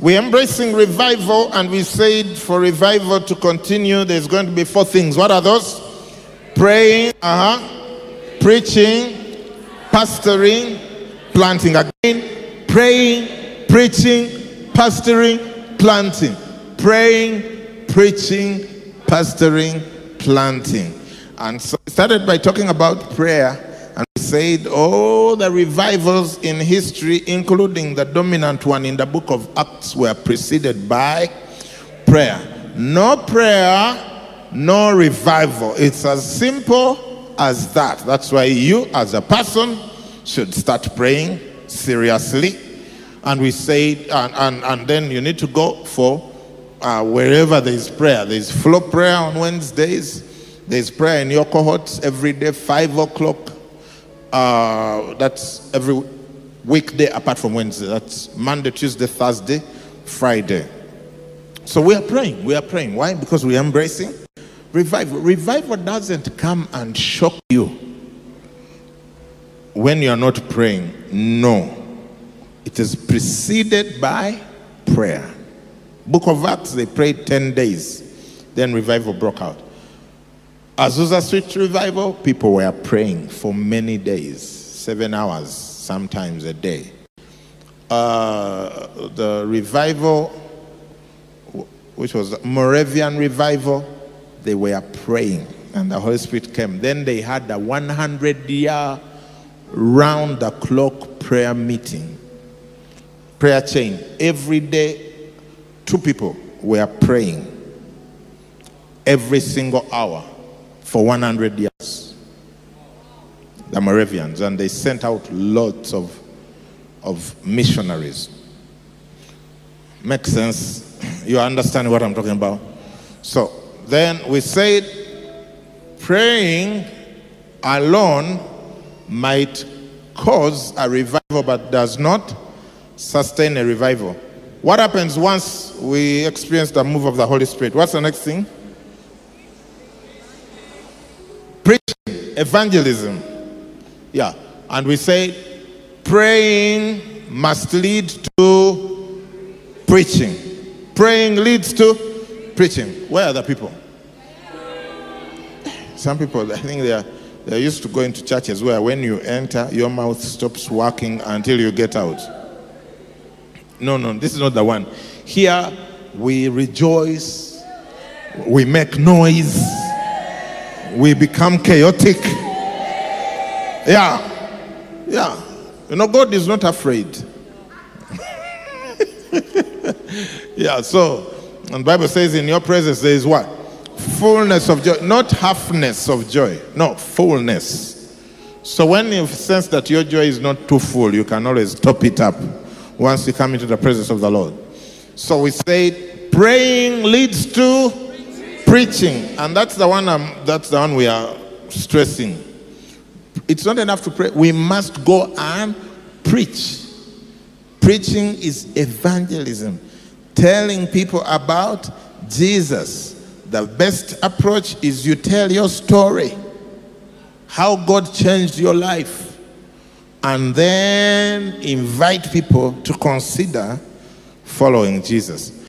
We're embracing revival, and we said for revival to continue, there's going to be four things. What are those? Praying, uh-huh, preaching, pastoring, planting. Again, praying, preaching, pastoring, planting. Praying, preaching, pastoring, planting. And so started by talking about prayer and said all the revivals in history, including the dominant one in the book of Acts, were preceded by prayer. No prayer, no revival. It's as simple as that. That's why you, as a person, should start praying seriously. And we said, and, and, and then you need to go for uh, wherever there is prayer. There's flow prayer on Wednesdays. There's prayer in your cohorts every day, 5 o'clock. Uh, that's every weekday apart from Wednesday. That's Monday, Tuesday, Thursday, Friday. So we are praying. We are praying. Why? Because we are embracing revival. Revival doesn't come and shock you when you are not praying. No. It is preceded by prayer. Book of Acts, they prayed 10 days. Then revival broke out. Azusa Street revival, people were praying for many days, seven hours, sometimes a day. Uh, the revival, which was Moravian revival, they were praying and the Holy Spirit came. Then they had a 100 year round the clock prayer meeting, prayer chain. Every day, two people were praying every single hour for 100 years. The Moravians, and they sent out lots of, of missionaries. Makes sense? You understand what I'm talking about? So then we said praying alone might cause a revival but does not sustain a revival. What happens once we experience the move of the Holy Spirit? What's the next thing? Evangelism. Yeah. And we say praying must lead to preaching. Praying leads to preaching. Where are the people? Some people, I think they are they're used to going to churches where when you enter, your mouth stops working until you get out. No, no, this is not the one. Here we rejoice, we make noise, we become chaotic. Yeah, yeah. You know, God is not afraid. yeah, so, and Bible says in your presence there is what? Fullness of joy, not halfness of joy, no, fullness. So when you sense that your joy is not too full, you can always top it up once you come into the presence of the Lord. So we say praying leads to preaching, and that's the one. Um, that's the one we are stressing. It's not enough to pray. We must go and preach. Preaching is evangelism, telling people about Jesus. The best approach is you tell your story, how God changed your life, and then invite people to consider following Jesus.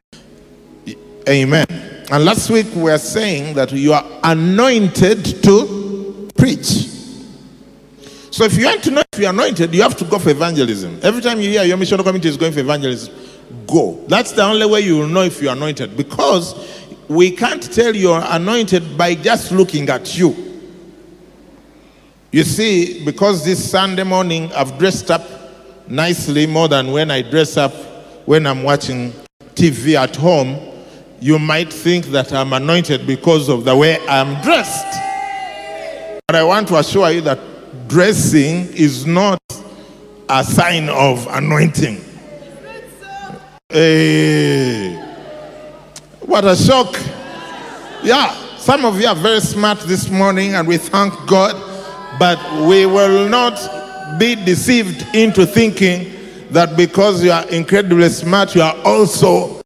Amen. And last week we were saying that you are anointed to preach. So if you want to know if you're anointed, you have to go for evangelism. Every time you hear your mission committee is going for evangelism, go. That's the only way you will know if you're anointed because we can't tell you're anointed by just looking at you. You see, because this Sunday morning I've dressed up nicely more than when I dress up when I'm watching TV at home, you might think that I'm anointed because of the way I'm dressed. But I want to assure you that dressing is not a sign of anointing. Hey, what a shock. Yeah. some of you are very smart this morning, and we thank God, but we will not be deceived into thinking that because you are incredibly smart, you are also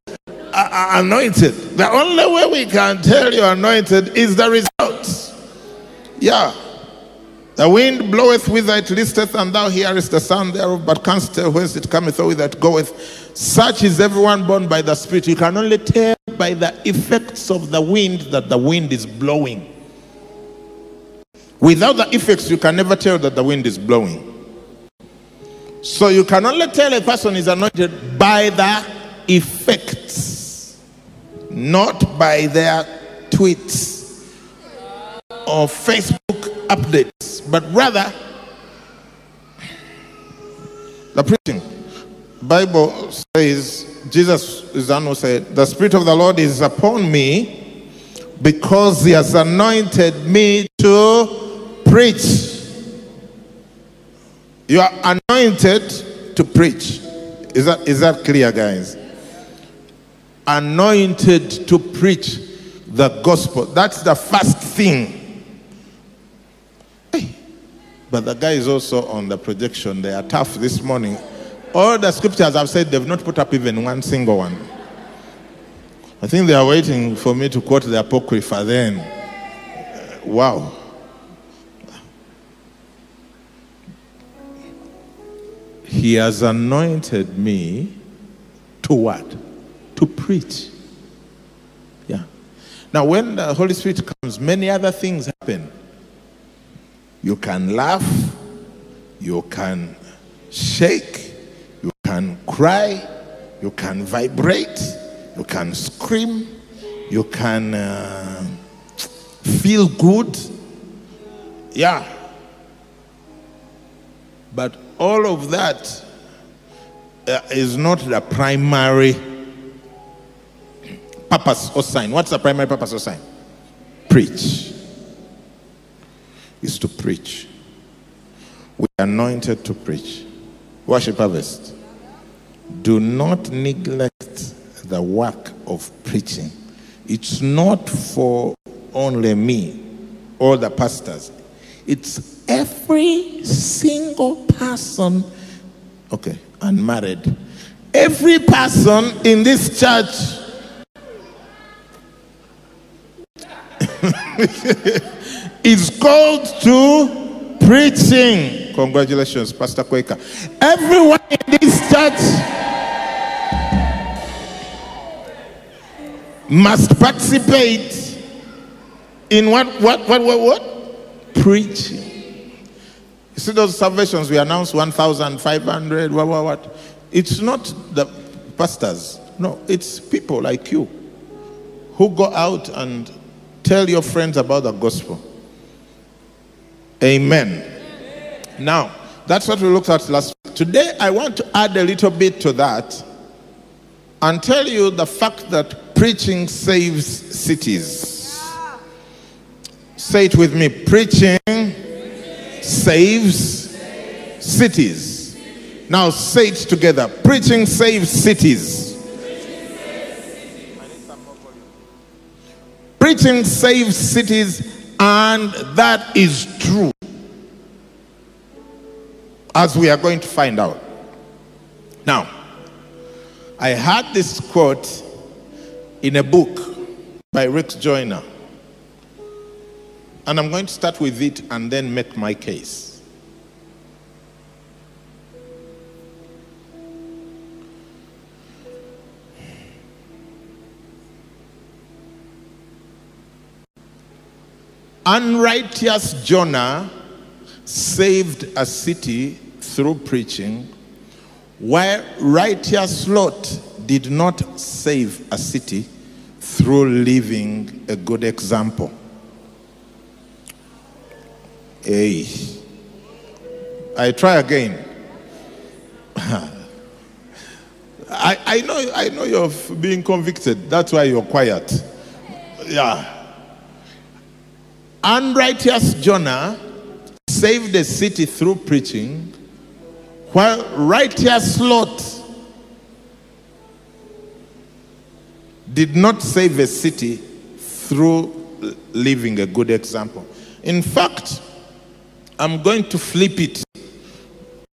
uh, anointed. The only way we can tell you anointed is the results. Yeah. The wind bloweth whither it listeth, and thou hearest the sound thereof, but canst tell whence it cometh or whither it goeth. Such is everyone born by the Spirit. You can only tell by the effects of the wind that the wind is blowing. Without the effects, you can never tell that the wind is blowing. So you can only tell a person is anointed by the effects, not by their tweets or Facebook updates, but rather the preaching. Bible says Jesus who said, "The Spirit of the Lord is upon me because He has anointed me to preach." You are anointed to preach. Is that is that clear, guys? Anointed to preach the gospel. That's the first thing. Hey, but the guy is also on the projection. They are tough this morning. All the scriptures I've said, they've not put up even one single one. I think they are waiting for me to quote the Apocrypha then. Uh, wow. He has anointed me to what? To preach. Yeah. Now, when the Holy Spirit comes, many other things happen. You can laugh, you can shake, you can cry, you can vibrate, you can scream, you can uh, feel good. Yeah. But all of that uh, is not the primary purpose or sign. What's the primary purpose or sign? Preach. Is to preach. We are anointed to preach. Worship harvest. Do not neglect the work of preaching. It's not for only me or the pastors. It's every single person, okay, unmarried, every person in this church is called to preaching. Congratulations, Pastor Quaker. Everyone in this church must participate in what, what, what, what, what? Preaching. You see those salvations we announced 1,500, what, what, what? It's not the pastors. No, it's people like you who go out and tell your friends about the gospel. Amen. Now, that's what we looked at last. Today, I want to add a little bit to that and tell you the fact that preaching saves cities. Say it with me preaching saves cities. Now say it together. Preaching saves cities. Preaching saves cities, and that is true. As we are going to find out. Now, I had this quote in a book by Rick Joyner. And I'm going to start with it and then make my case. Unrighteous Jonah saved a city through preaching, while righteous Lot did not save a city through living a good example. Hey. I try again. I, I know I know you're being convicted. That's why you're quiet. Yeah. Unrighteous Jonah saved the city through preaching, while righteous Lot did not save a city through living a good example. In fact, I'm going to flip it.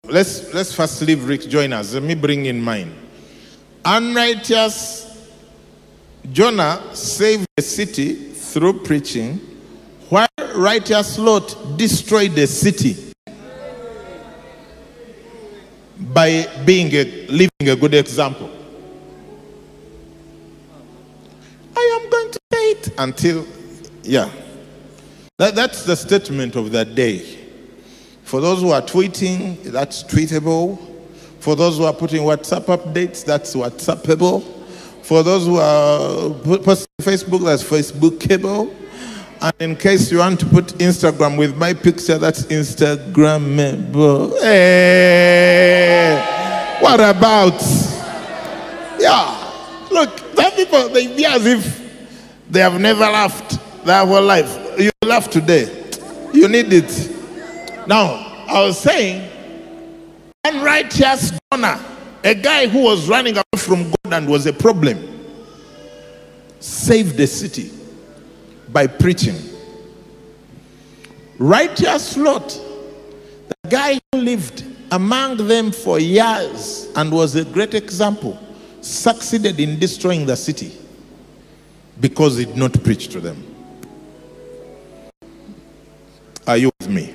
Let's, let's first leave Rick Joyner. Let me bring in mine. Unrighteous Jonah saved the city through preaching, righteous Lot destroyed the city by being a living a good example. I am going to wait until, yeah. That, that's the statement of that day. For those who are tweeting, that's tweetable. For those who are putting WhatsApp updates, that's WhatsAppable. For those who are posting Facebook, that's Facebookable. And in case you want to put Instagram with my picture, that's Instagrammable. Hey, what about? Yeah. Look, some people, they be as if they have never laughed their whole life. You laugh today. You need it. Now, I was saying, unrighteous Jonah, a guy who was running away from God and was a problem, saved the city by preaching. Righteous Lot, the guy who lived among them for years and was a great example, succeeded in destroying the city because he did not preach to them. Are you with me?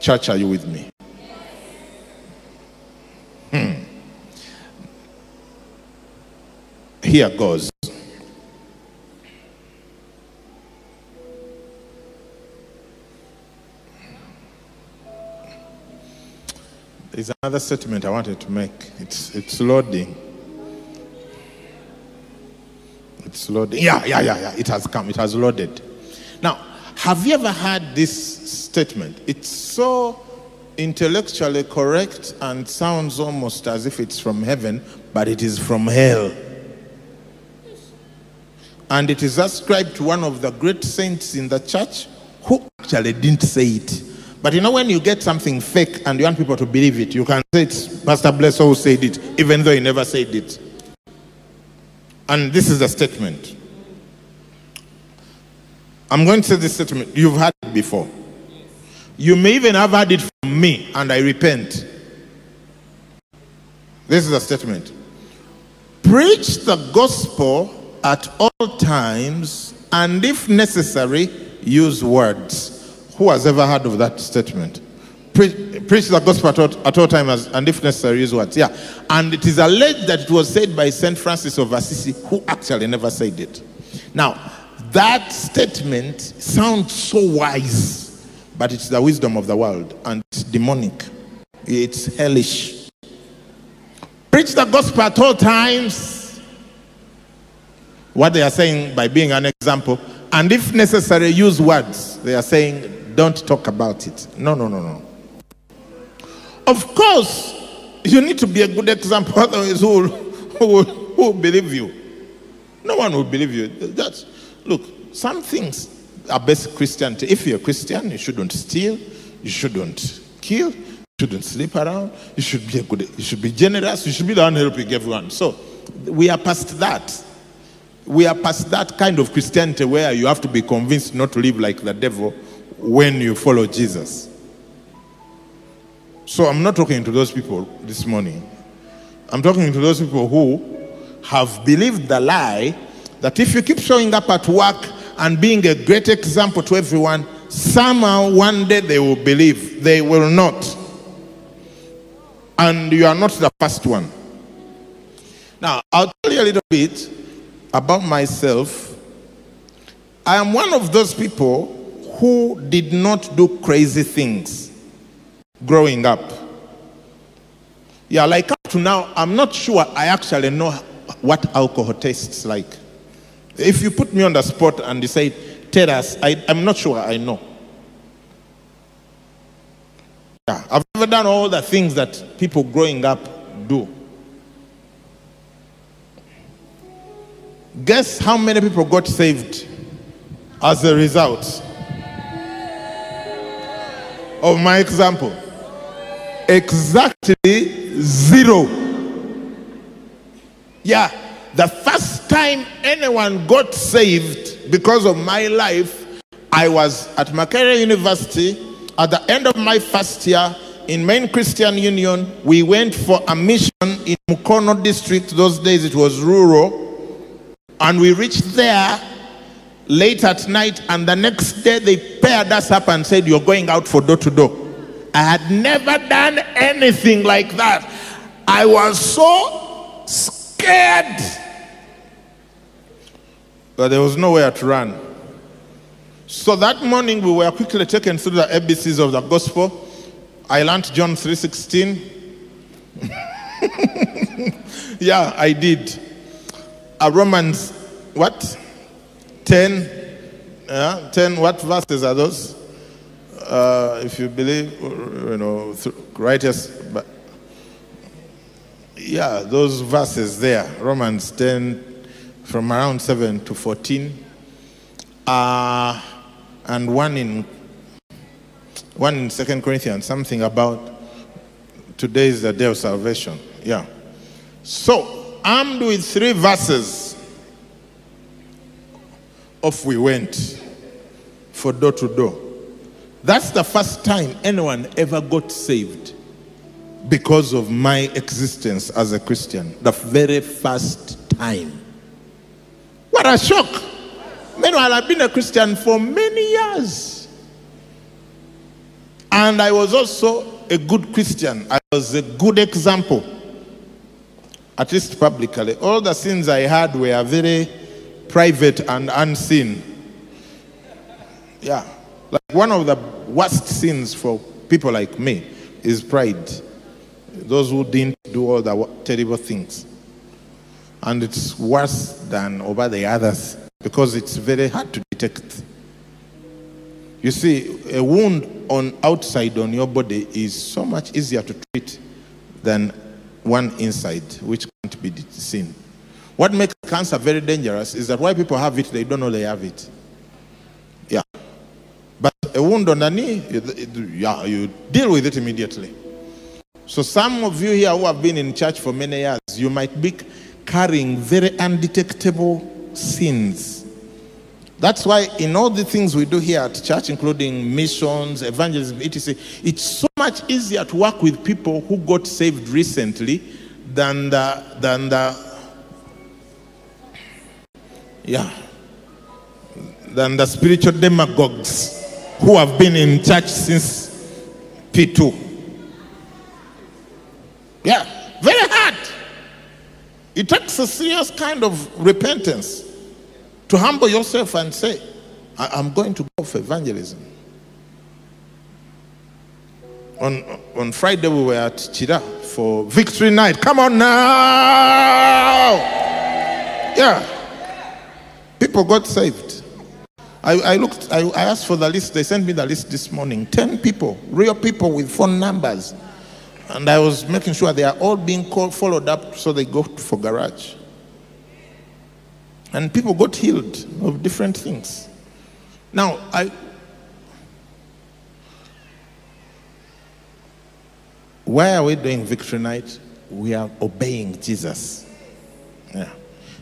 Church, are you with me? Hmm. Here goes. There's another statement I wanted to make. It's, it's loading. It's loading. Yeah, yeah, yeah, yeah. It has come. It has loaded. Now, have you ever heard this statement? It's so intellectually correct and sounds almost as if it's from heaven, but it is from hell. And it is ascribed to one of the great saints in the church who actually didn't say it. But you know, when you get something fake and you want people to believe it, you can say it. Pastor Blesser who said it, even though he never said it. And this is the statement. I'm going to say this statement. You've heard it before. You may even have heard it from me, and I repent. This is a statement. Preach the gospel at all times, and if necessary, use words. Who has ever heard of that statement? Preach, preach the gospel at all, at all times, and if necessary, use words. Yeah. And it is alleged that it was said by St. Francis of Assisi, who actually never said it. Now, that statement sounds so wise, but it's the wisdom of the world and it's demonic. It's hellish. Preach the gospel at all times. What they are saying by being an example, and if necessary, use words. They are saying, don't talk about it. No, no, no, no. Of course, you need to be a good example, otherwise, who will, who who will believe you? No one will believe you. That's Look, some things are basic Christianity. If you're a Christian, you shouldn't steal, you shouldn't kill, you shouldn't sleep around, you should be a good, you should be generous, you should be the one helping everyone. So we are past that. We are past that kind of Christianity where you have to be convinced not to live like the devil when you follow Jesus. So I'm not talking to those people this morning. I'm talking to those people who have believed the lie that if you keep showing up at work and being a great example to everyone, somehow one day they will believe. They will not. And you are not the first one. Now, I'll tell you a little bit about myself. I am one of those people who did not do crazy things growing up. Yeah, like up to now, I'm not sure I actually know what alcohol tastes like. If you put me on the spot and you say, tell us, I, I'm not sure I know. Yeah, I've never done all the things that people growing up do. Guess how many people got saved as a result of my example? Exactly zero. Yeah, the first time anyone got saved because of my life, I was at Makerere University at the end of my first year in Main Christian Union. We went for a mission in Mukono district. Those days it was rural. And we reached there late at night, and the next day they paired us up and said, You're going out for door to door. I had never done anything like that. I was so scared. But there was nowhere to run. So that morning we were quickly taken through the ABCs of the gospel. I learned John 3:16. yeah, I did. Uh, Romans what? 10 yeah, 10 what verses are those? Uh, if you believe you know righteous but yeah, those verses there, Romans 10 from around 7 to 14. Uh, and one in one in Second Corinthians, something about today is the day of salvation. Yeah. So armed with three verses, off we went for door to door. That's the first time anyone ever got saved because of my existence as a Christian. The very first time. What a shock! Meanwhile, I've been a Christian for many years. And I was also a good Christian. I was a good example, at least publicly. All the sins I had were very private and unseen. Yeah. Like one of the worst sins for people like me is pride. Those who didn't do all the terrible things. And it's worse than over the others because it's very hard to detect. You see, a wound on outside on your body is so much easier to treat than one inside, which can't be seen. What makes cancer very dangerous is that why people have it, they don't know they have it. Yeah. But a wound on the knee, yeah, you deal with it immediately. So some of you here who have been in church for many years, you might be carrying very undetectable sins. That's why in all the things we do here at church, including missions, evangelism, etc., it's so much easier to work with people who got saved recently than the, than the yeah, than the spiritual demagogues who have been in church since P2. Yeah, very hard. It takes a serious kind of repentance to humble yourself and say, I- am going to go for evangelism. On, on Friday, we were at Chira for victory night. Come on now! Yeah. People got saved. I, I looked, I, I asked for the list. They sent me the list this morning. 10 people, real people with phone numbers. And I was making sure they are all being called, followed up so they go for garage. And people got healed of different things. Now, I. Why are we doing victory night? We are obeying Jesus. Yeah.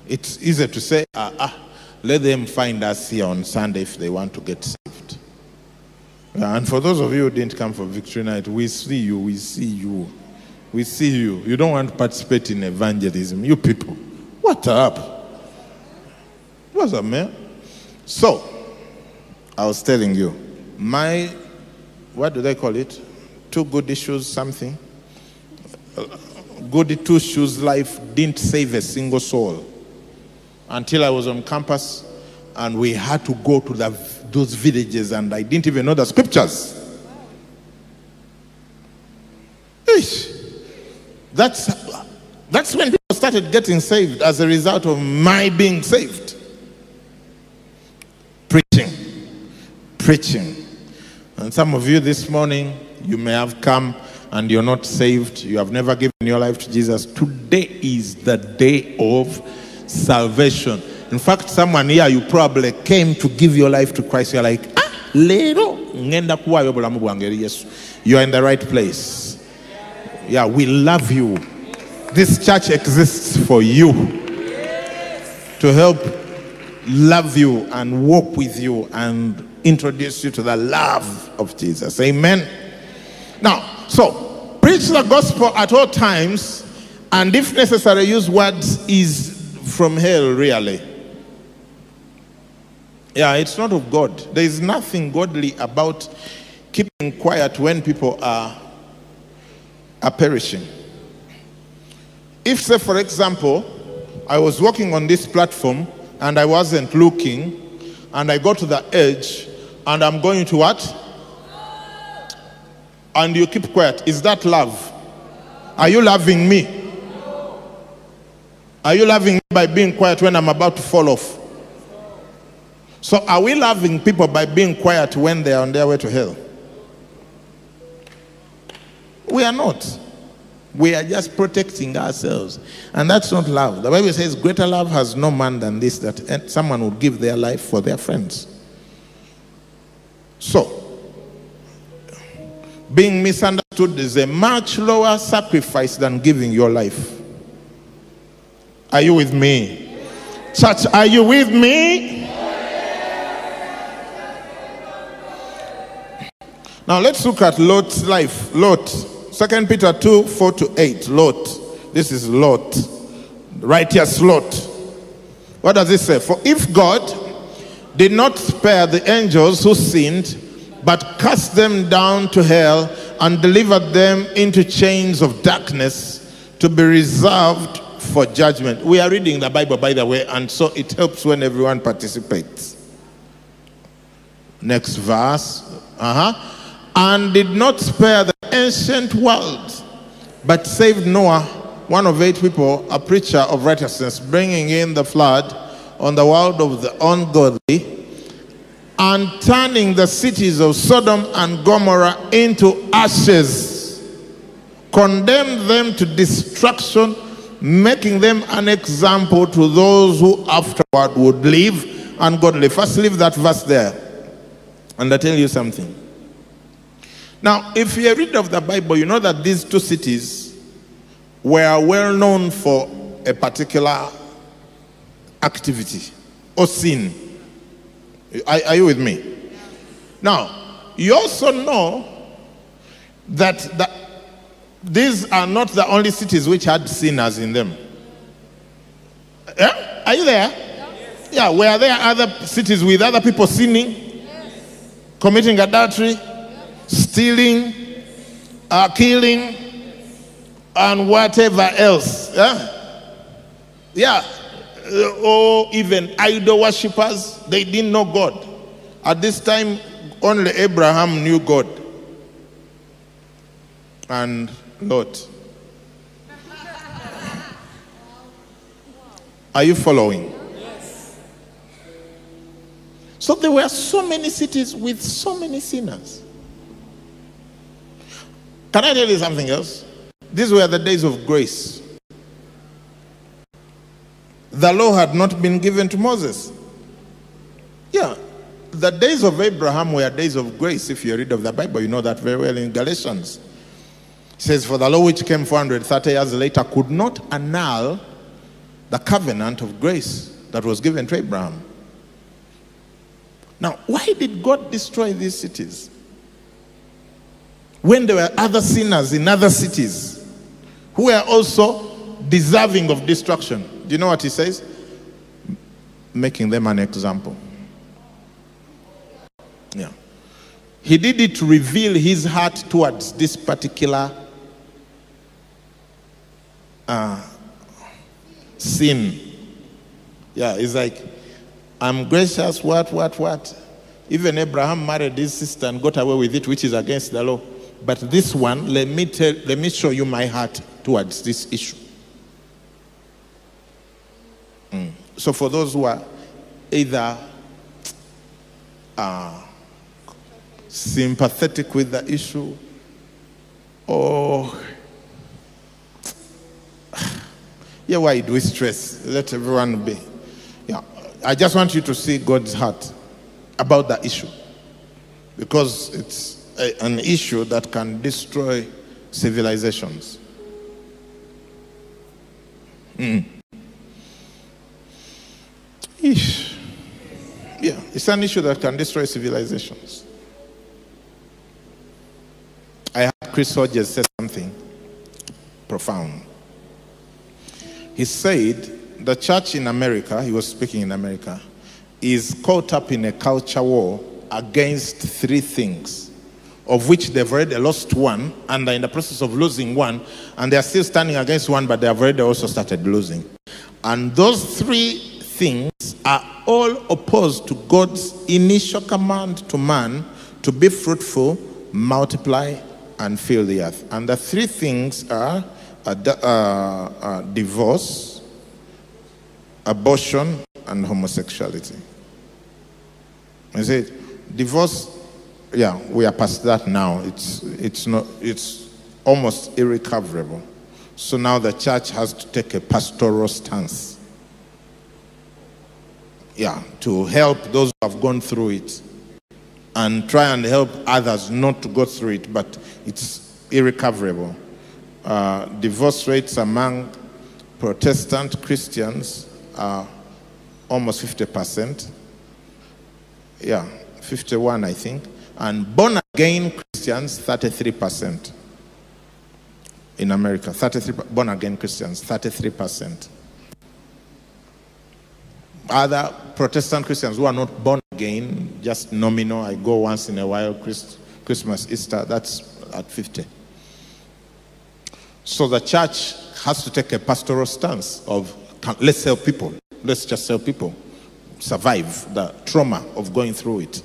It's easy to say, ah, ah, let them find us here on Sunday if they want to get saved. Uh, and for those of you who didn't come for victory night, we see you, we see you, we see you. You don't want to participate in evangelism. You people, what up? What's up, man? So, I was telling you, my, what do they call it? Two good issues, something. Uh, good two shoes life didn't save a single soul until I was on campus and we had to go to the, those villages and I didn't even know the scriptures. Ish. That's, that's when people started getting saved as a result of my being saved. Preaching. Preaching. And some of you this morning, you may have come and you're not saved. You have never given your life to Jesus. Today is the day of salvation. In fact, someone here, you probably came to give your life to Christ. You're like, ah, lero. You are in the right place. Yeah, we love you. This church exists for you. to help love you and walk with you and introduce you to the love of Jesus. Amen. Now, so preach the gospel at all times, and if necessary, use words is from hell, really. Yeah, it's not of God. There is nothing godly about keeping quiet when people are, are perishing. If, say, for example, I was walking on this platform and I wasn't looking, and I got to the edge, and I'm going to what? And you keep quiet. Is that love? Are you loving me? Are you loving me by being quiet when I'm about to fall off? So, are we loving people by being quiet when they are on their way to hell? We are not. We are just protecting ourselves. And that's not love. The Bible says, Greater love has no man than this, that someone would give their life for their friends. So, being misunderstood is a much lower sacrifice than giving your life. Are you with me? Church, are you with me? Now let's look at Lot's life. Lot. Second Peter 2, 4 to 8. Lot. This is Lot. Righteous Lot. What does it say? For if God did not spare the angels who sinned, but cast them down to hell and delivered them into chains of darkness to be reserved for judgment. We are reading the Bible, by the way, and so it helps when everyone participates. Next verse. Uh huh and did not spare the ancient world, but saved Noah, one of eight people, a preacher of righteousness, bringing in the flood on the world of the ungodly, and turning the cities of Sodom and Gomorrah into ashes, condemned them to destruction, making them an example to those who afterward would live ungodly. First, leave that verse there, and I tell you something. Now, if you read of the Bible, you know that these two cities were well known for a particular activity or sin. Are, are, you with me? Now, you also know that the, these are not the only cities which had sinners in them. Yeah? Are you there? Yes. Yeah, were there other cities with other people sinning, yes. committing adultery? stealing, uh, killing, and whatever else. Eh? Yeah? Yeah. Or even idol worshippers, they didn't know God. At this time, only Abraham knew God and Lot. Are you following? Yes. So there were so many cities with so many sinners. Can I tell you something else? These were the days of grace. The law had not been given to Moses. Yeah, the days of Abraham were days of grace. If you read of the Bible, you know that very well in Galatians. It says, For the law which came 430 years later could not annul the covenant of grace that was given to Abraham. Now, why did God destroy these cities? when there were other sinners in other cities who were also deserving of destruction. Do you know what he says? Making them an example. Yeah. He did it to reveal his heart towards this particular uh, sin. Yeah, it's like, I'm gracious, what, what, what. Even Abraham married his sister and got away with it, which is against the law. But this one, let me tell, let me show you my heart towards this issue. Mm. So for those who are either uh, sympathetic with the issue or yeah, why do we stress? Let everyone be. Yeah, I just want you to see God's heart about the issue because it's a, an issue that can destroy civilizations. Mm. Yeah, it's an issue that can destroy civilizations. I heard Chris Hodges say something profound. He said the church in America, he was speaking in America, is caught up in a culture war against three things, of which they've already lost one, and they're in the process of losing one, and they're still standing against one, but they've already also started losing. And those three things are all opposed to God's initial command to man to be fruitful, multiply, and fill the earth. And the three things are divorce, abortion, and homosexuality. Is it divorce? Yeah, we are past that now. It's it's not it's almost irrecoverable. So now the church has to take a pastoral stance. Yeah, to help those who have gone through it and try and help others not to go through it, but it's irrecoverable. Uh, divorce rates among Protestant Christians are almost 50%. Yeah, 51, I think. And born again Christians, 33% in America. 33 born again Christians, 33%. Other Protestant Christians who are not born again, just nominal, I go once in a while, Christ, Christmas, Easter, that's at 50. So the church has to take a pastoral stance of let's help people, let's just help people survive the trauma of going through it.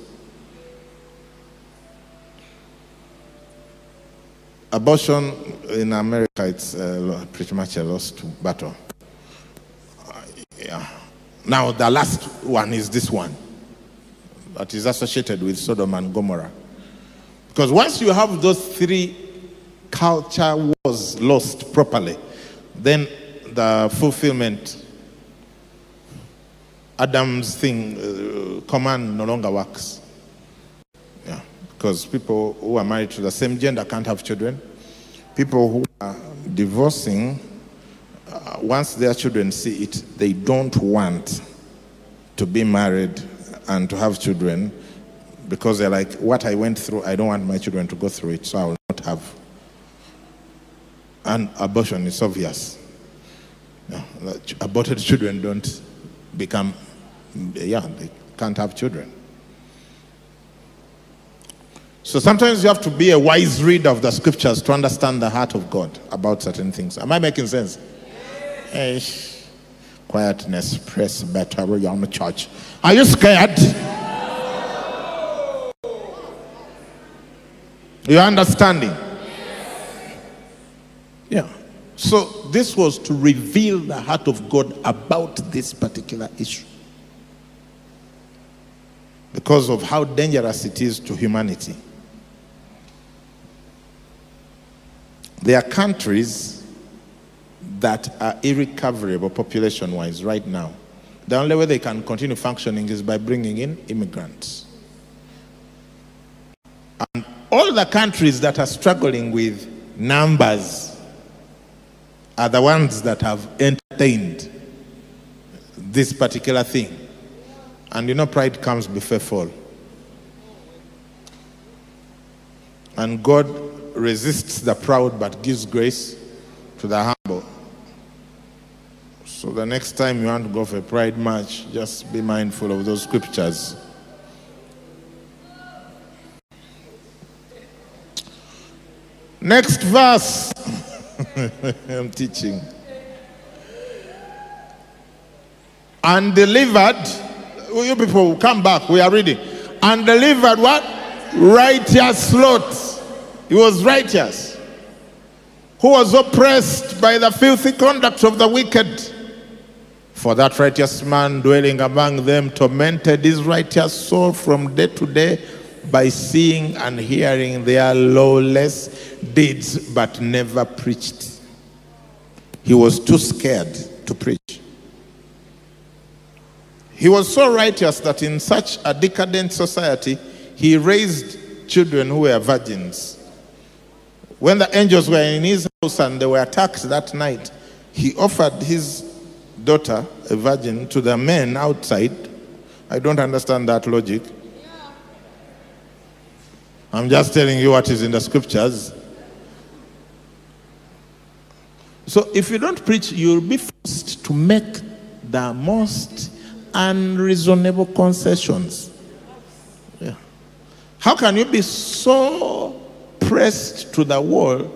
Abortion in America, it's uh, pretty much a lost battle. Uh, yeah. Now, the last one is this one that is associated with Sodom and Gomorrah. Because once you have those three culture was lost properly, then the fulfillment, Adam's thing, uh, command no longer works. Yeah, because people who are married to the same gender can't have children. People who are divorcing, uh, once their children see it, they don't want to be married and to have children because they're like, what I went through, I don't want my children to go through it, so I will not have. And abortion is obvious. Aborted children don't become, yeah, they can't have children. So sometimes you have to be a wise reader of the scriptures to understand the heart of God about certain things. Am I making sense? Hey, quietness, press better, we're on the church. Are you scared? You understanding? So this was to reveal the heart of God about this particular issue. Because of how dangerous it is to humanity. There are countries that are irrecoverable population wise right now. The only way they can continue functioning is by bringing in immigrants. And all the countries that are struggling with numbers are the ones that have entertained this particular thing. And you know, pride comes before fall. And God resists the proud but gives grace to the humble. So the next time you want to go for a pride march, just be mindful of those scriptures. Next verse. I'm teaching. And delivered, you people will come back, we are reading. And delivered what? Righteous Lot. He was righteous. Who was oppressed by the filthy conduct of the wicked. For that righteous man dwelling among them tormented his righteous soul from day to day by seeing and hearing their lawless deeds, but never preached. He was too scared to preach. He was so righteous that in such a decadent society, he raised children who were virgins. When the angels were in his house and they were attacked that night, he offered his daughter, a virgin, to the men outside. I don't understand that logic. I'm just telling you what is in the scriptures. So if you don't preach, you'll be forced to make the most unreasonable concessions. Yeah. How can you be so pressed to the wall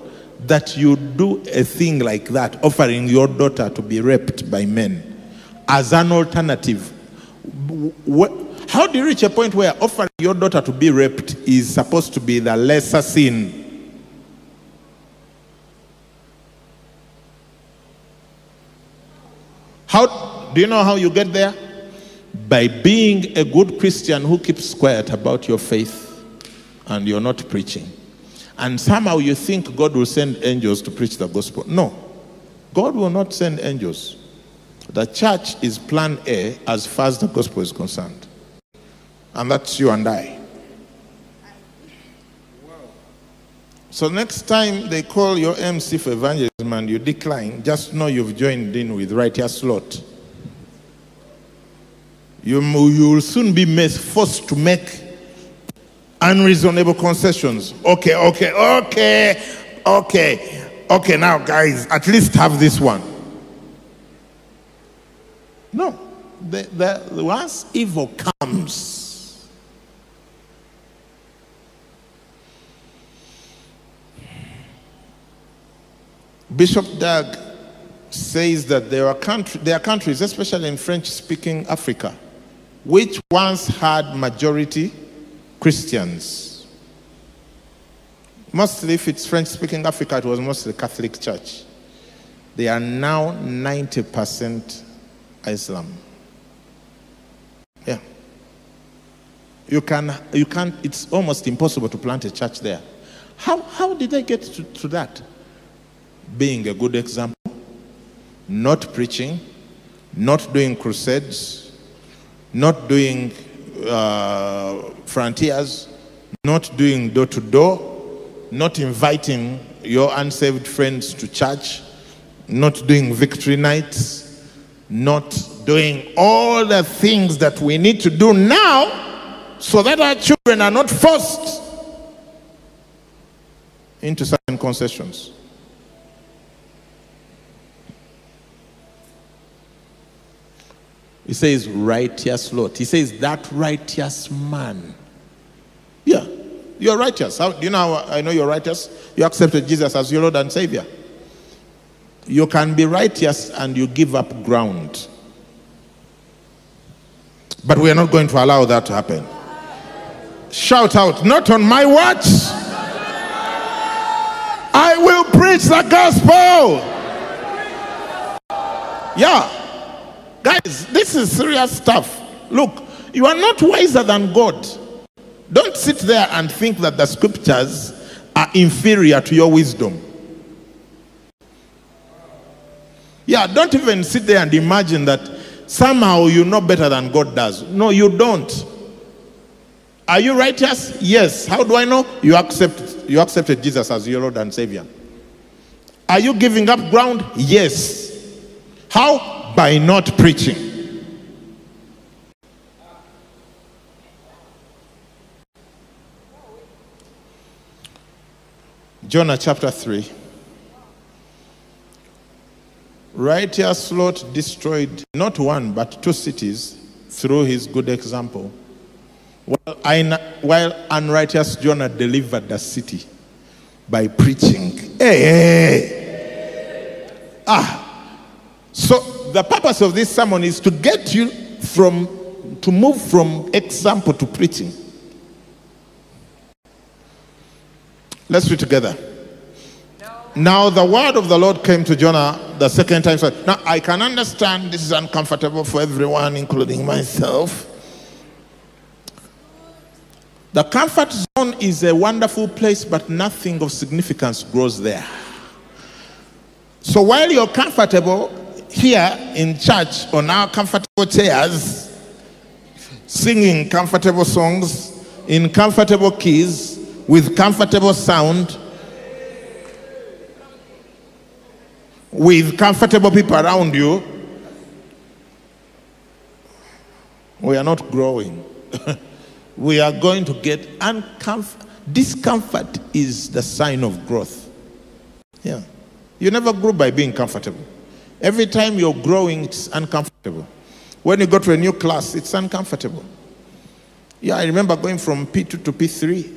that you do a thing like that, offering your daughter to be raped by men as an alternative? How do you reach a point where offering your daughter to be raped is supposed to be the lesser sin? How do you know how you get there? By being a good Christian who keeps quiet about your faith and you're not preaching. And somehow you think God will send angels to preach the gospel. No, God will not send angels. The church is plan A as far as the gospel is concerned. And that's you and I. So next time they call your MC for evangelism and you decline, just know you've joined in with righteous Lot. You, you will soon be forced to make unreasonable concessions. Okay, okay, okay, okay, okay. Now, guys, at least have this one. No, the, the, once evil comes, Bishop Dag says that there are, country, there are countries, especially in French speaking Africa, which once had majority Christians. Mostly, if it's French speaking Africa, it was mostly Catholic Church. They are now 90% Islam. Yeah. You can, you can't, it's almost impossible to plant a church there. How, how did they get to, to that? Being a good example, not preaching, not doing crusades, not doing uh, frontiers, not doing door to door, not inviting your unsaved friends to church, not doing victory nights, not doing all the things that we need to do now so that our children are not forced into certain concessions. He says, righteous Lot. He says, that righteous man. Yeah, you're righteous. How, do you know I know you're righteous? You accepted Jesus as your Lord and Savior. You can be righteous and you give up ground. But we are not going to allow that to happen. Shout out, not on my watch. I will preach the gospel. Yeah. Guys, this is serious stuff. Look, you are not wiser than God. Don't sit there and think that the scriptures are inferior to your wisdom. Yeah, don't even sit there and imagine that somehow you know better than God does. No, you don't. Are you righteous? Yes. How do I know? You accept you accepted Jesus as your Lord and Savior. Are you giving up ground? Yes. How? By not preaching. Jonah chapter 3. Righteous Lot destroyed not one but two cities through his good example, while unrighteous Jonah delivered the city by preaching. Hey, hey. Ah. So the purpose of this sermon is to get you from to move from example to preaching. Let's read together. Now the word of the Lord came to Jonah the second time. So now I can understand this is uncomfortable for everyone, including myself. The comfort zone is a wonderful place, but nothing of significance grows there. So while you're comfortable, here in church on our comfortable chairs, singing comfortable songs in comfortable keys with comfortable sound, with comfortable people around you, we are not growing. we are going to get uncomfort. Discomfort is the sign of growth. Yeah. You never grow by being comfortable. Every time you're growing, it's uncomfortable. When you go to a new class, it's uncomfortable. Yeah, I remember going from P2 to P3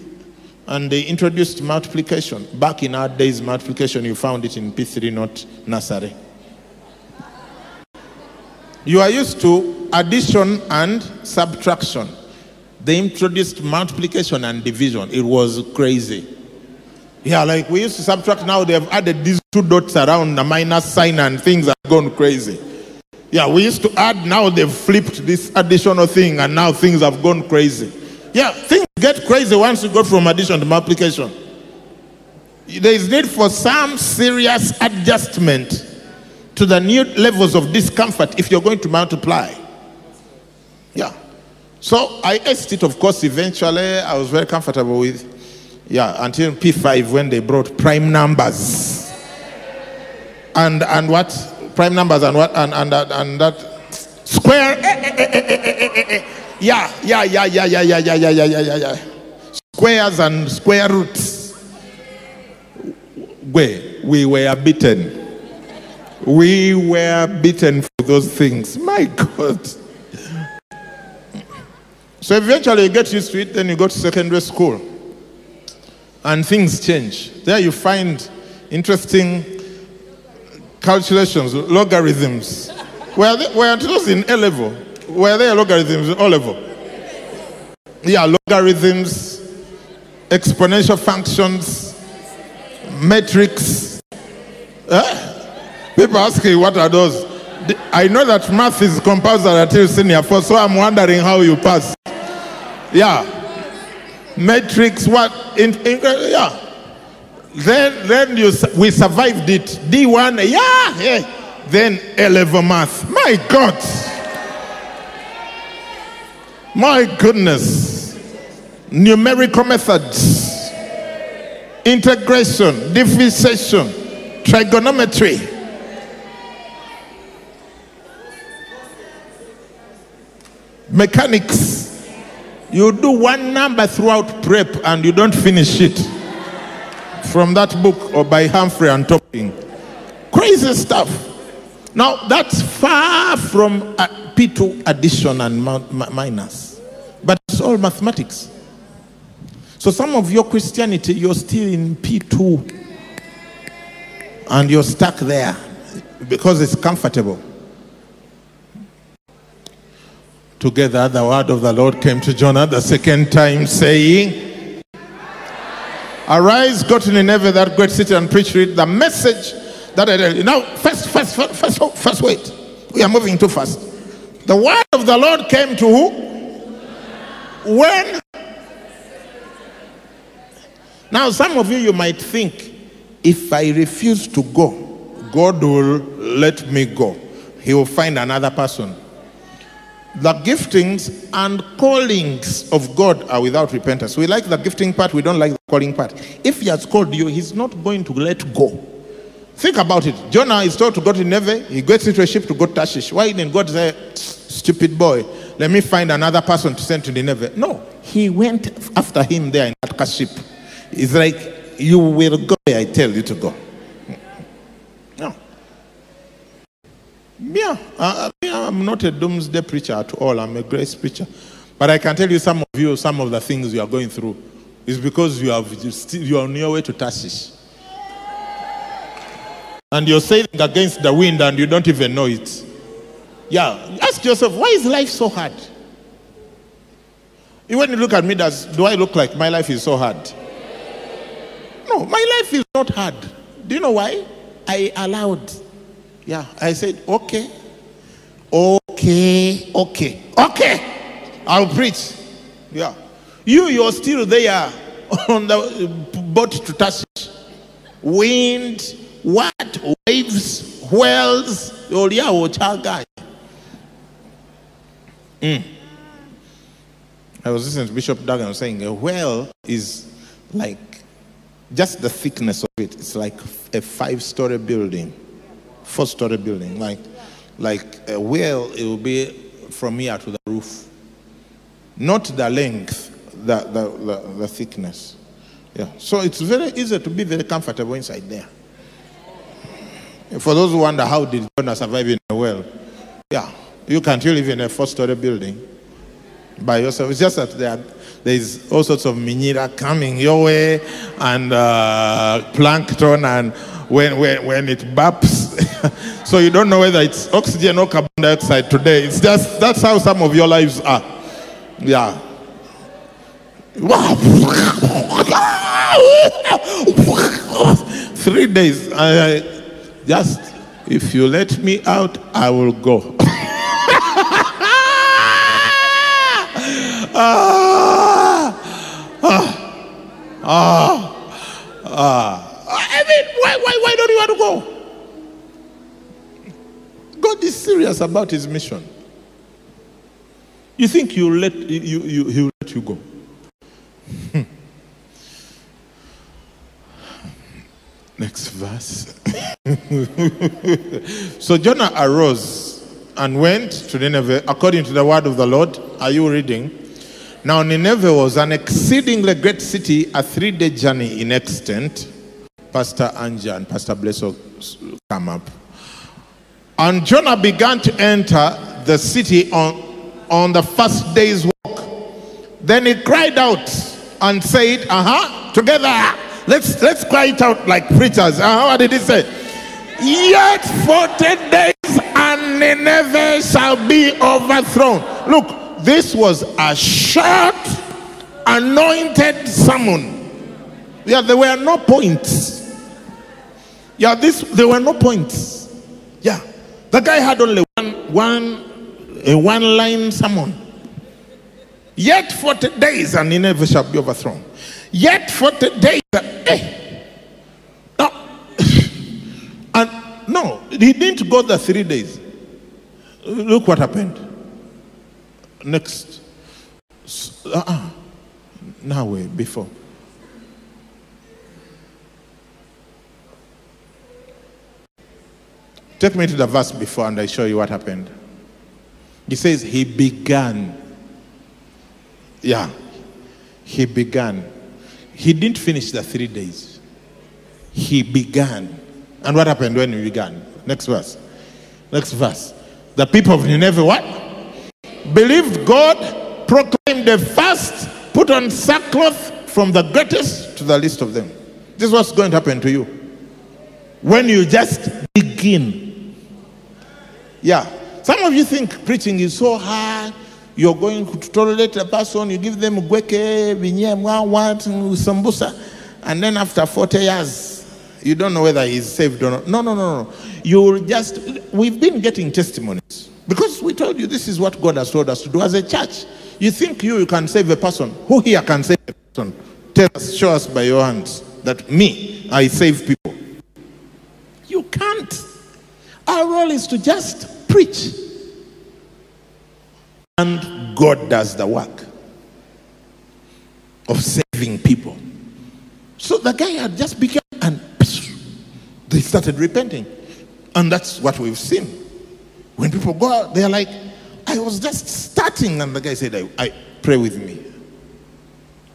and they introduced multiplication. Back in our days, multiplication, you found it in P3, not nursery. You are used to addition and subtraction. They introduced multiplication and division. It was crazy. Yeah, like we used to subtract, now they have added these two dots around the minus sign and things have gone crazy. Yeah, we used to add, now they've flipped this additional thing and now things have gone crazy. Yeah, things get crazy once you go from addition to multiplication. There is need for some serious adjustment to the new levels of discomfort if you're going to multiply. Yeah. So I aced it, of course, eventually. I was very comfortable with. Yeah, until P5 when they brought prime numbers. And and what? Prime numbers and what? And and that and that square. Yeah, yeah, yeah, yeah, yeah, yeah, yeah, yeah, yeah, yeah, yeah, yeah. Squares and square roots. Where we were beaten. We were beaten for those things. My God. So eventually you get used to it, then you go to secondary school. And things change. There you find interesting calculations, logarithms. Were, they, were those in A level? Were there logarithms in O level? Yeah, logarithms, exponential functions, matrices. Eh? People ask me, what are those? I know that math is compulsory until senior four, so I'm wondering how you pass. Yeah. Matrix, what? In, in, uh, yeah. Then, then you, we survived it. D1, yeah, yeah. Then A level math. My God. My goodness. Numerical methods, integration, differentiation, trigonometry. Mechanics. You do one number throughout prep and you don't finish it. From that book or by Humphrey and Topping. Crazy stuff. Now, that's far from P2 addition and minus, but it's all mathematics. So, some of your Christianity, you're still in P2 and you're stuck there because it's comfortable. Together, the word of the Lord came to Jonah the second time, saying, Arise, go to Nineveh, that great city, and preach it the message that I tell you. Now, first, first, first, first, oh, first, wait. We are moving too fast. The word of the Lord came to who? When? Now, some of you, you might think, if I refuse to go, God will let me go. He will find another person the giftings and callings of God are without repentance. We like the gifting part, we don't like the calling part. If He has called you, He's not going to let go. Think about it. Jonah is told to go to Nineveh. He gets into a ship to go to Tarshish. Why didn't God say, stupid boy, let me find another person to send to Nineveh? No, he went after him there in that ship. It's like, you will go I tell you to go. Yeah, uh, I'm not a doomsday preacher at all. I'm a grace preacher. But I can tell you some of you, some of the things you are going through is because you, have, you are on your way to Tarshish. And you're sailing against the wind and you don't even know it. Yeah, ask yourself, why is life so hard? When you look at me, does, do I look like my life is so hard? No, my life is not hard. Do you know why? I allowed yeah, I said, okay, okay, okay, okay. I'll preach. Yeah. You, you're still there on the boat to Tarshish. Wind, what? Waves, whales. Oh, yeah, oh, guy. Mm. I was listening to Bishop Duggan saying a whale is like just the thickness of it. It's like a five story building four-story building. Like, like a well, it will be from here to the roof. not the length, the, the, the, the thickness. Yeah. So it's very easy to be very comfortable inside there. For those who wonder how did Jonah survive in a well, yeah, you can't live in a four-story building by yourself. It's just that there, there's all sorts of minyira coming your way and uh, plankton and when, when, when it burps. so you don't know whether it's oxygen or carbon dioxide today. It's just, that's how some of your lives are. Yeah. Three days. I, I, just, if you let me out, I will go. ah, ah, ah, ah. Mean, why, why, why don't you want to go? God is serious about his mission. You think let you, you, he'll let you go? Hmm. Next verse. so Jonah arose and went to Nineveh according to the word of the Lord. Are you reading? Now, Nineveh was an exceedingly great city, a three day journey in extent. Pastor Anja and Pastor Blesso come up. And Jonah began to enter the city on, on the first day's walk. Then he cried out and said, Uh huh, together. Let's let's cry it out like preachers. Uh-huh, what did he say? Yet 40 days and Nineveh shall be overthrown. Look, this was a short, anointed sermon. Yeah, there were no points. Yeah, this there were no points. Yeah. The guy had only one one a one line sermon. Yet 40 days and Nineveh shall be overthrown. Yet 40 days. Eh. No. and no, he didn't go the three days. Look what happened. Next. Uh-uh. Now, wait, before. Take me to the verse before and I show you what happened. He says, He began. Yeah. He began. He didn't finish the three days. He began. And what happened when he began? Next verse. Next verse. The people of Nineveh, what? Believed God, proclaimed the fast, put on sackcloth from the greatest to the least of them. This is what's going to happen to you. When you just begin. Yeah. Some of you think preaching is so hard. You're going to tolerate a person, you give them gweke, vinyemwa, what, sambusa, and then after 40 years, you don't know whether he's saved or not. No, no, no, no. You'll just, we've been getting testimonies because we told you this is what God has told us to do as a church. You think you, you can save a person. Who here can save a person? Tell us, show us by your hands that me, I save people. You can't. Our role is to just preach. And God does the work of saving people. So the guy had just begun and they started repenting. And that's what we've seen. When people go out, they're like, I was just starting. And the guy said, I, I pray with me.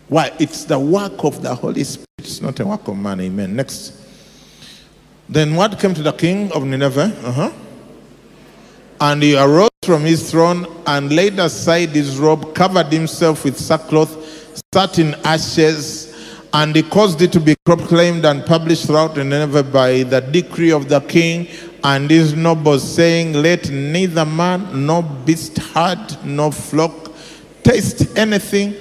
Why? It's the work of the Holy Spirit. It's not a work of man. Amen. Next. Then what came to the king of Nineveh? Uh-huh. And he arose from his throne and laid aside his robe, covered himself with sackcloth, sat in ashes, and he caused it to be proclaimed and published throughout Nineveh by the decree of the king and his nobles, saying, Let neither man nor beast, herd nor flock taste anything,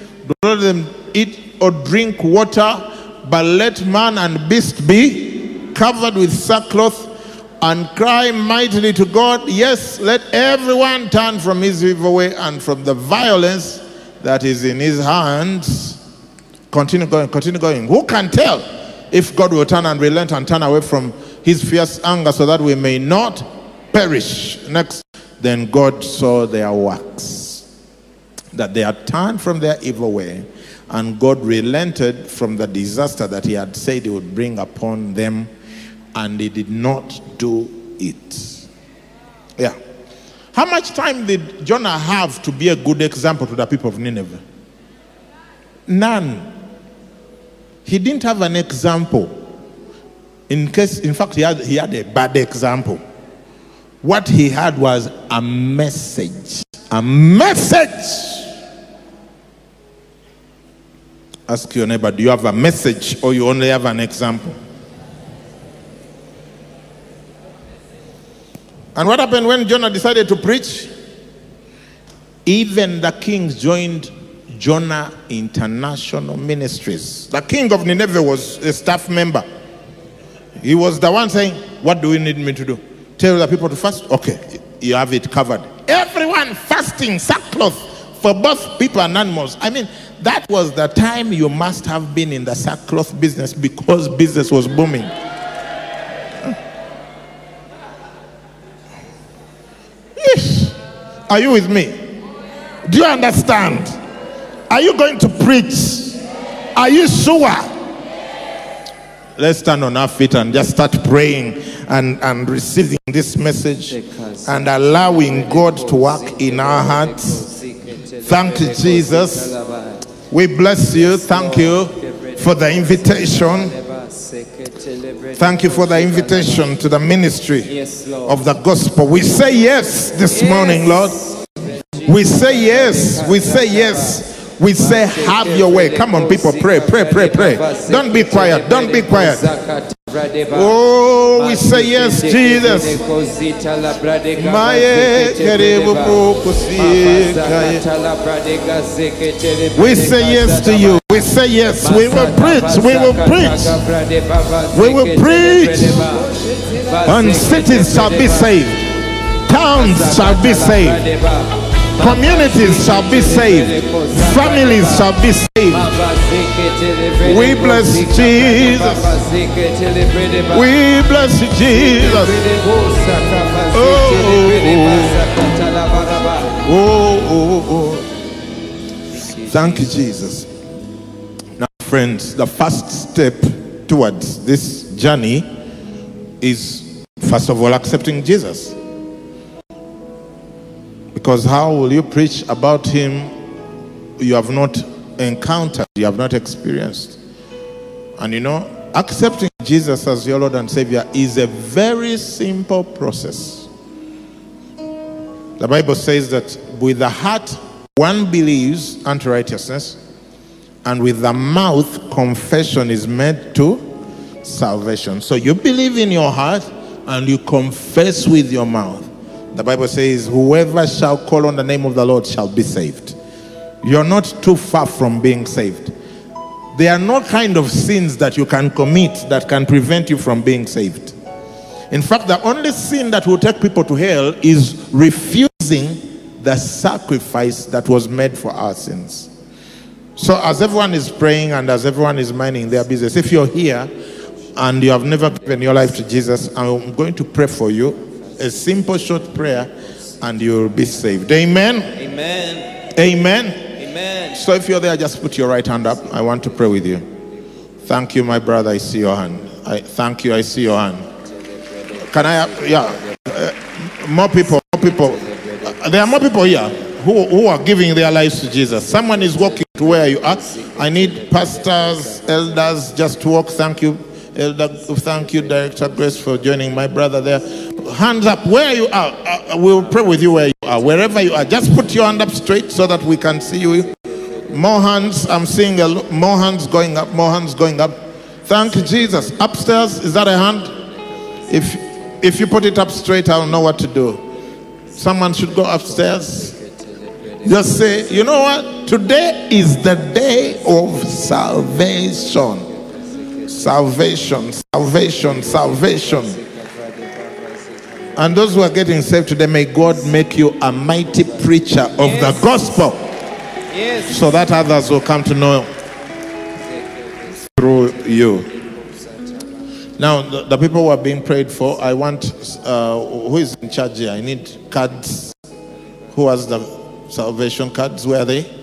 let them eat or drink water, but let man and beast be covered with sackcloth and cry mightily to God. Yes, let everyone turn from his evil way and from the violence that is in his hands. Continue going, continue going. Who can tell if God will turn and relent and turn away from his fierce anger so that we may not perish? Next, then God saw their works, that they had turned from their evil way, and God relented from the disaster that he had said he would bring upon them and he did not do it. Yeah. How much time did Jonah have to be a good example to the people of Nineveh? None. He didn't have an example. In case, in fact, he had, he had a bad example. What he had was a message. A message. Ask your neighbor, do you have a message or you only have an example? And what happened when Jonah decided to preach? Even the kings joined Jonah International Ministries. The king of Nineveh was a staff member. He was the one saying, What do you need me to do? Tell the people to fast? Okay, you have it covered. Everyone fasting, sackcloth for both people and animals. I mean, that was the time you must have been in the sackcloth business because business was booming. Yes. Are you with me? Do you understand? Are you going to preach? Are you sure? Let's stand on our feet and just start praying and, and receiving this message and allowing God to work in our hearts. Thank you, Jesus. We bless you. Thank you for the invitation. Thank you for the invitation to the ministry of the gospel. We say yes this morning, Lord. We say yes. We say yes. We say, have your way. Come on, people, pray, pray, pray, pray. Don't be quiet. Don't be quiet. Oh, we say yes, Jesus. We say yes to you. We say yes. We will preach. We will preach. We will preach. And cities shall be saved. Towns shall be saved. Communities shall be saved. Families shall be saved. We bless Jesus. We bless Jesus. Oh oh, oh, oh, oh. Thank you, Jesus. Now, friends, the first step towards this journey is first of all accepting Jesus. Because how will you preach about him you have not encountered, you have not experienced? And you know, accepting Jesus as your Lord and Savior is a very simple process. The Bible says that with the heart one believes unto righteousness, and with the mouth confession is made to salvation. So you believe in your heart and you confess with your mouth. The Bible says, Whoever shall call on the name of the Lord shall be saved. You're not too far from being saved. There are no kind of sins that you can commit that can prevent you from being saved. In fact, the only sin that will take people to hell is refusing the sacrifice that was made for our sins. So, as everyone is praying and as everyone is minding their business, if you're here and you have never given your life to Jesus, I'm going to pray for you a simple short prayer and you'll be saved. Amen. Amen. Amen. Amen. So if you're there, just put your right hand up. I want to pray with you. Thank you, my brother. I see your hand. I thank you. I see your hand. Can I? have- Yeah. Uh, more people. More people. Uh, there are more people here who, who are giving their lives to Jesus. Someone is walking to where you are. I need pastors, elders, just to walk. Thank you, Thank you, Director Grace, for joining my brother there. Hands up where you are. Uh, we'll pray with you where you are. Wherever you are, just put your hand up straight so that we can see you. More hands. I'm seeing a more hands going up. More hands going up. Thank you, Jesus. Upstairs, is that a hand? If if you put it up straight, I'll know what to do. Someone should go upstairs. Just say, you know what? Today is the day of salvation. Salvation, salvation, salvation. And those who are getting saved today, may God make you a mighty preacher of the gospel Yes. so that others will come to know through you. Now, the, the people who are being prayed for, I want, uh, who is in charge here? I need cards. Who has the salvation cards? Where are they?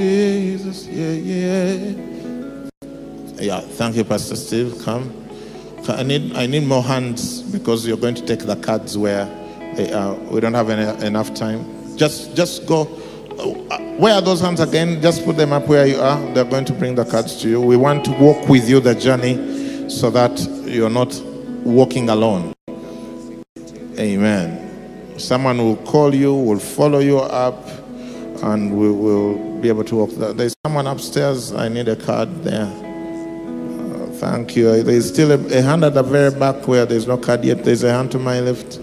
Jesus. Yeah, yeah. Yeah, thank you, Pastor Steve. Come. I need, I need more hands because you're going to take the cards where they. We don't have any, enough time. Just, just go. Uh, Where are those hands again? Just put them up where you are. They're going to bring the cards to you. We want to walk with you the journey so that you're not walking alone. Amen. Someone will call you, will follow you up, and we will be able to walk. There- There's someone upstairs. I need a card there. Uh, thank you. There's still a, a hand at the very back where there's no card yet. There's a hand to my left.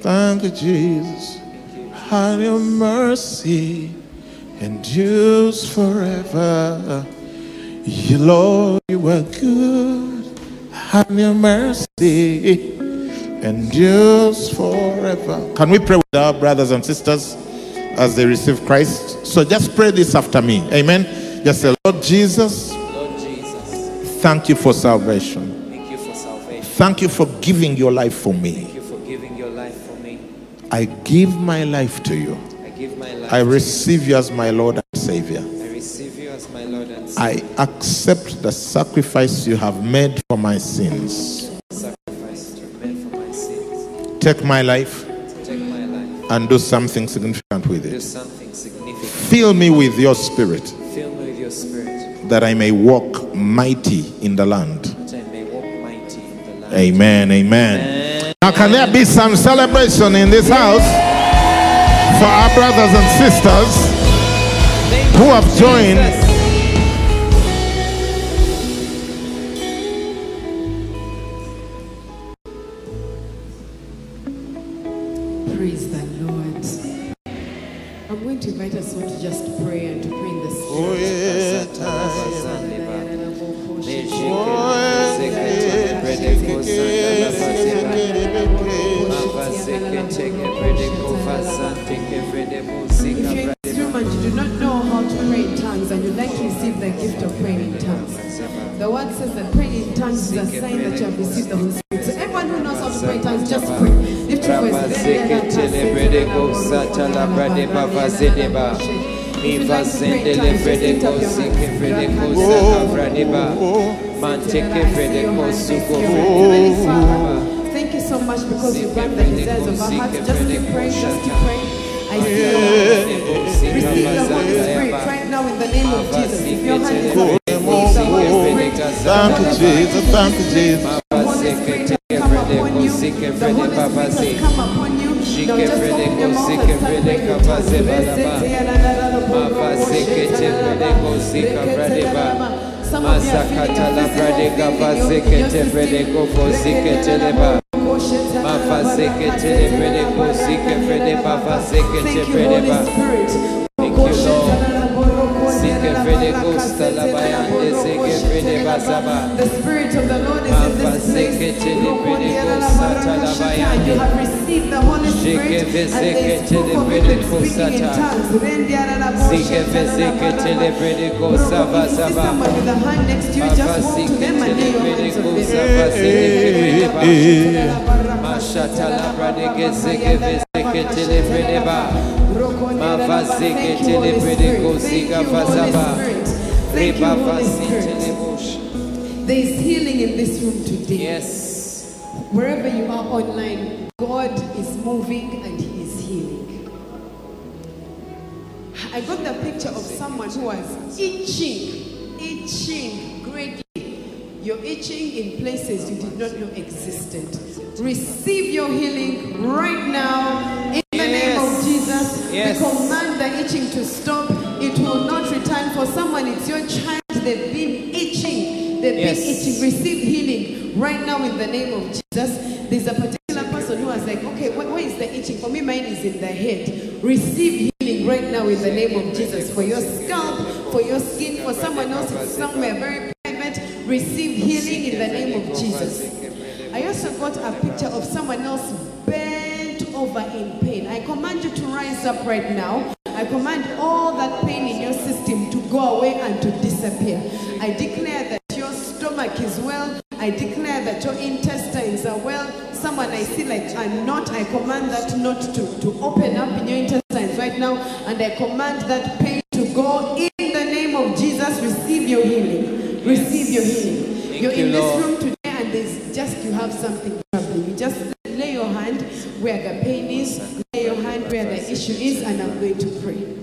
Thank you, Jesus. Have your mercy endures forever. You, Lord, you are good. Have your mercy endures forever. Can we pray with our brothers and sisters as they receive Christ? So just pray this after me. Amen. Just say, Lord Jesus, Lord Jesus, thank you for salvation. thank you for salvation. Thank you for giving your life for me. Thank you for giving your life for me. I give my life to you. I give my life. I to you. receive you as my Lord and Savior. I receive you as my Lord and Savior. I accept the sacrifice you have made for my sins. Sacrifice you made for my sins. Take my life Take my life. And do something significant with Do it. something significant. Fill me with your spirit Fill me with your spirit, that I may walk mighty in the land. that I may walk mighty in the land. Amen. Amen. Amen. Now, can there be some celebration in this house for our brothers and sisters who have joined the word says that praying in tongues is a sign that you have received the Holy Spirit. So everyone who knows how to pray in tongues, just pray. Lift your voice. Thank you so much because you grant the desires of our hearts. Just keep praying, just keep praying. I see Spirit. Receive the Holy Spirit right now in the name of Jesus. If your hand is Thank you, Jesus. Thank you, Jesus. The Holy Spirit has come upon you. Now just open your mouth and start praying. Some of you are feeling a physical system. Thank you, Holy Spirit. The Spirit of the Lord is in this place. You have received the Holy Spirit and there is proof of it in speaking in tongues. If you see someone with a hand next to you, just walk to them and lay your hands on them. Mashatala Pradeke Zeke Vezeke Telepredeba. Mavazeke Telepredeko Zika Fazaba. Reba Vazitelebosh. There is healing in this room today. Yes. Wherever you are online, God is moving and He is healing. I got the picture of someone who was itching, itching greatly. You're itching in places you did not know existed. Receive your healing right now in the name of Jesus. Yes. We command the itching to stop. Yes. itching. Receive healing right now in the name of Jesus. There's a particular person who was like, okay, wh- where is the itching? For me, mine is in the head. Receive healing right now in the name of Jesus. For your scalp, for your skin, for someone else, it's somewhere very private. Receive healing in the name of Jesus. I also got a picture of someone else bent over in pain. I command you to rise up right now. I command all that pain in your system to go away and to disappear. I declare that is well. I declare that your intestines are well. Someone I see like I'm not, I command that not to, to open up in your intestines right now. And I command that pain to go in the name of Jesus. Receive your healing. Receive your healing. Thank You're you, in this room today and there's just you have something troubling. You just lay your hand where the pain is, lay your hand where the issue is, and I'm going to pray.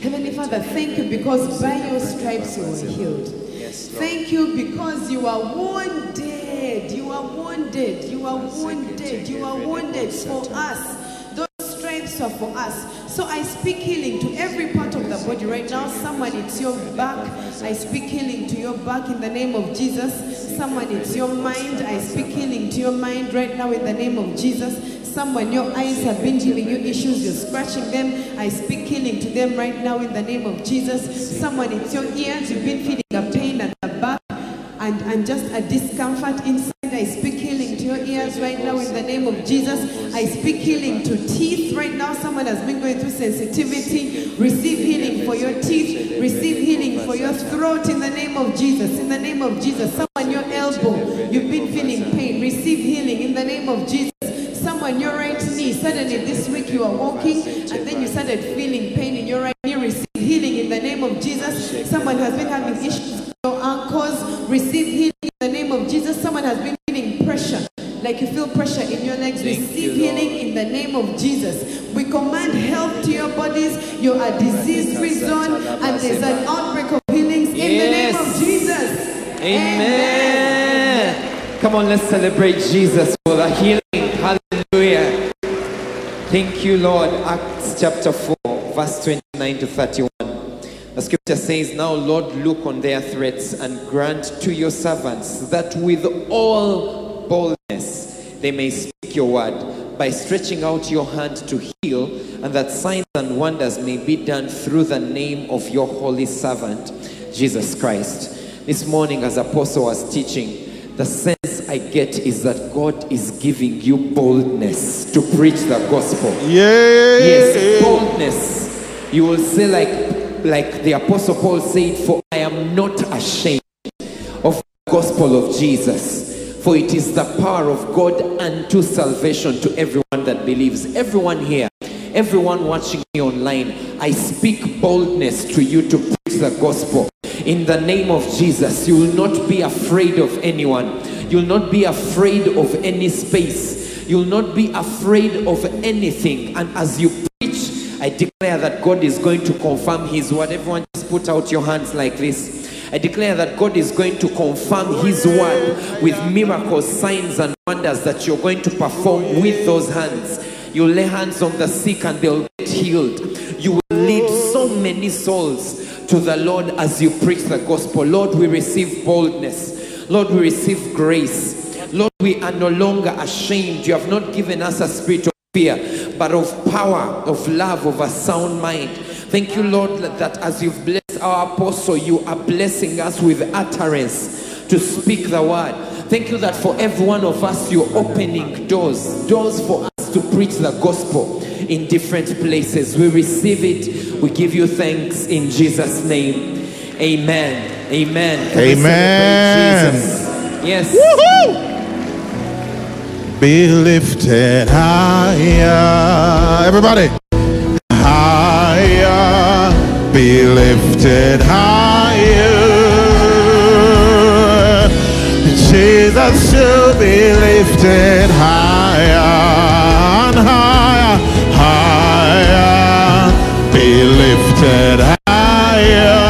Heavenly Father, thank you because by your stripes you were healed. Thank you because you are wounded. You are wounded. You are wounded. You are wounded for us. Those stripes are for us. So I speak healing to every part of the body right now. Someone, it's your back. I speak healing to your back in the name of Jesus. Someone, it's your mind. I speak healing to your mind right now in the name of Jesus. Someone, your eyes have been giving you issues, you're scratching them. I speak healing to them right now in the name of Jesus. Someone, it's your ears, you've been feeling pain at the back and, and just a discomfort inside. I speak healing to your ears right now in the name of Jesus. I speak healing to teeth right now. Someone has been going through sensitivity. Receive healing for your teeth. Receive healing for your throat in the name of Jesus. In the name of Jesus. Someone, your elbow, you've been feeling pain. Receive healing in the name of Jesus someone your right knee suddenly this week you are walking and then you started feeling pain in your right jesus someone has been having issues with your ankles receive healing in the name of jesus someone has been feeling pressure like you feel pressure in your legs receive healing in the name of jesus we command health to your bodies you are a disease free zone and there's an outbreak of healings in the name of Yes. jesus Amen. Come on, let's celebrate Jesus for the healing. Hallelujah. Thank you, Lord. Acts chapter 4, verse 29 to 31. The scripture says, Now, Lord, look on their threats and grant to your servants that with all boldness they may speak your word by stretching out your hand to heal, and that signs and wonders may be done through the name of your holy servant, Jesus Christ. This morning, as Apostle was teaching, the sense I get is that God is giving you boldness to preach the gospel. Yeah. Yes, boldness. You will say, like, like the Apostle Paul said, For I am not ashamed of the gospel of Jesus, for it is the power of God unto salvation to everyone that believes. Everyone here, everyone watching me online, I speak boldness to you to preach the gospel. In the name of Jesus, you will not be afraid of anyone. You'll not be afraid of any space. You'll not be afraid of anything. And as you I declare that God is going to confirm His word. Everyone, just put out your hands like this. I declare that God is going to confirm His word with miracles, signs, and wonders that you're going to perform with those hands. You lay hands on the sick and they'll get healed. You will lead so many souls to the Lord as you preach the gospel. Lord, we receive boldness. Lord, we receive grace. Lord, we are no longer ashamed. You have not given us a spirit fear, but of power, of love, of a sound mind. Thank you, Lord, that as you've blessed our apostle, you are blessing us with utterance to speak the word. Thank you that for every one of us, you're opening doors, doors for us to preach the gospel in different places. We receive it. We give you thanks in Jesus' name. Amen. Amen. Can Amen. Jesus? Yes. Be lifted higher. Everybody. Higher. Be lifted higher. Jesus should be lifted higher and higher. Higher. Be lifted higher.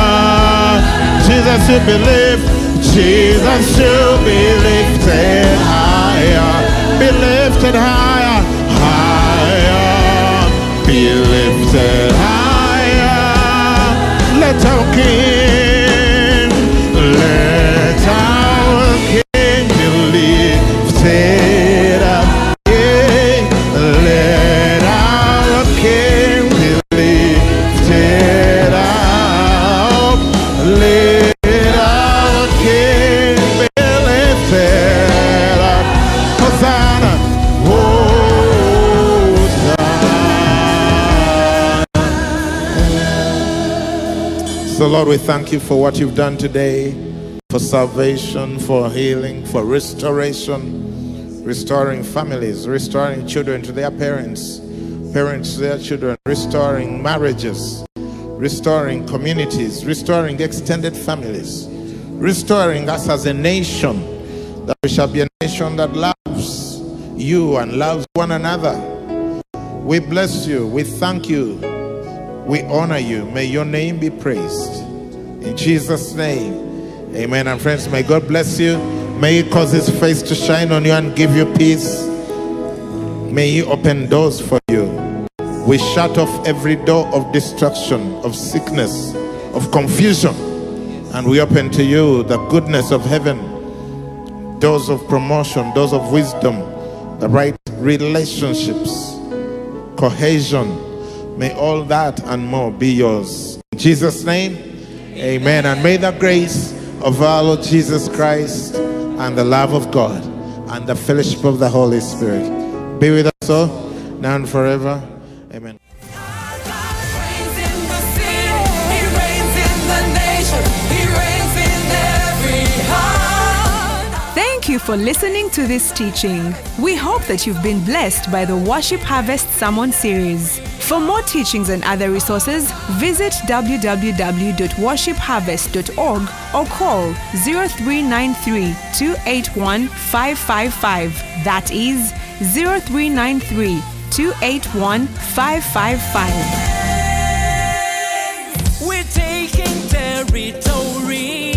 Jesus should be lifted. Jesus should be lifted lifted higher. So, Lord, we thank you for what you've done today, for salvation, for healing, for restoration, restoring families, restoring children to their parents, parents to their children, restoring marriages, restoring communities, restoring extended families, restoring us as a nation that we shall be a nation that loves you and loves one another. We bless you. We thank you. We honor you. May your name be praised. In Jesus' name. Amen. And friends, may God bless you. May He cause His face to shine on you and give you peace. May He open doors for you. We shut off every door of destruction, of sickness, of confusion. And we open to you the goodness of heaven, doors of promotion, doors of wisdom, the right relationships, cohesion. May all that and more be yours. In Jesus' name, amen. And may the grace of our Lord Jesus Christ and the love of God and the fellowship of the Holy Spirit be with us all now and forever. Amen. Thank you for listening to this teaching. We hope that you've been blessed by the Worship Harvest Sermon series. For more teachings and other resources, visit www.worshipharvest.org or call 0393 281 555. That is 0393 281 555. We're taking territory.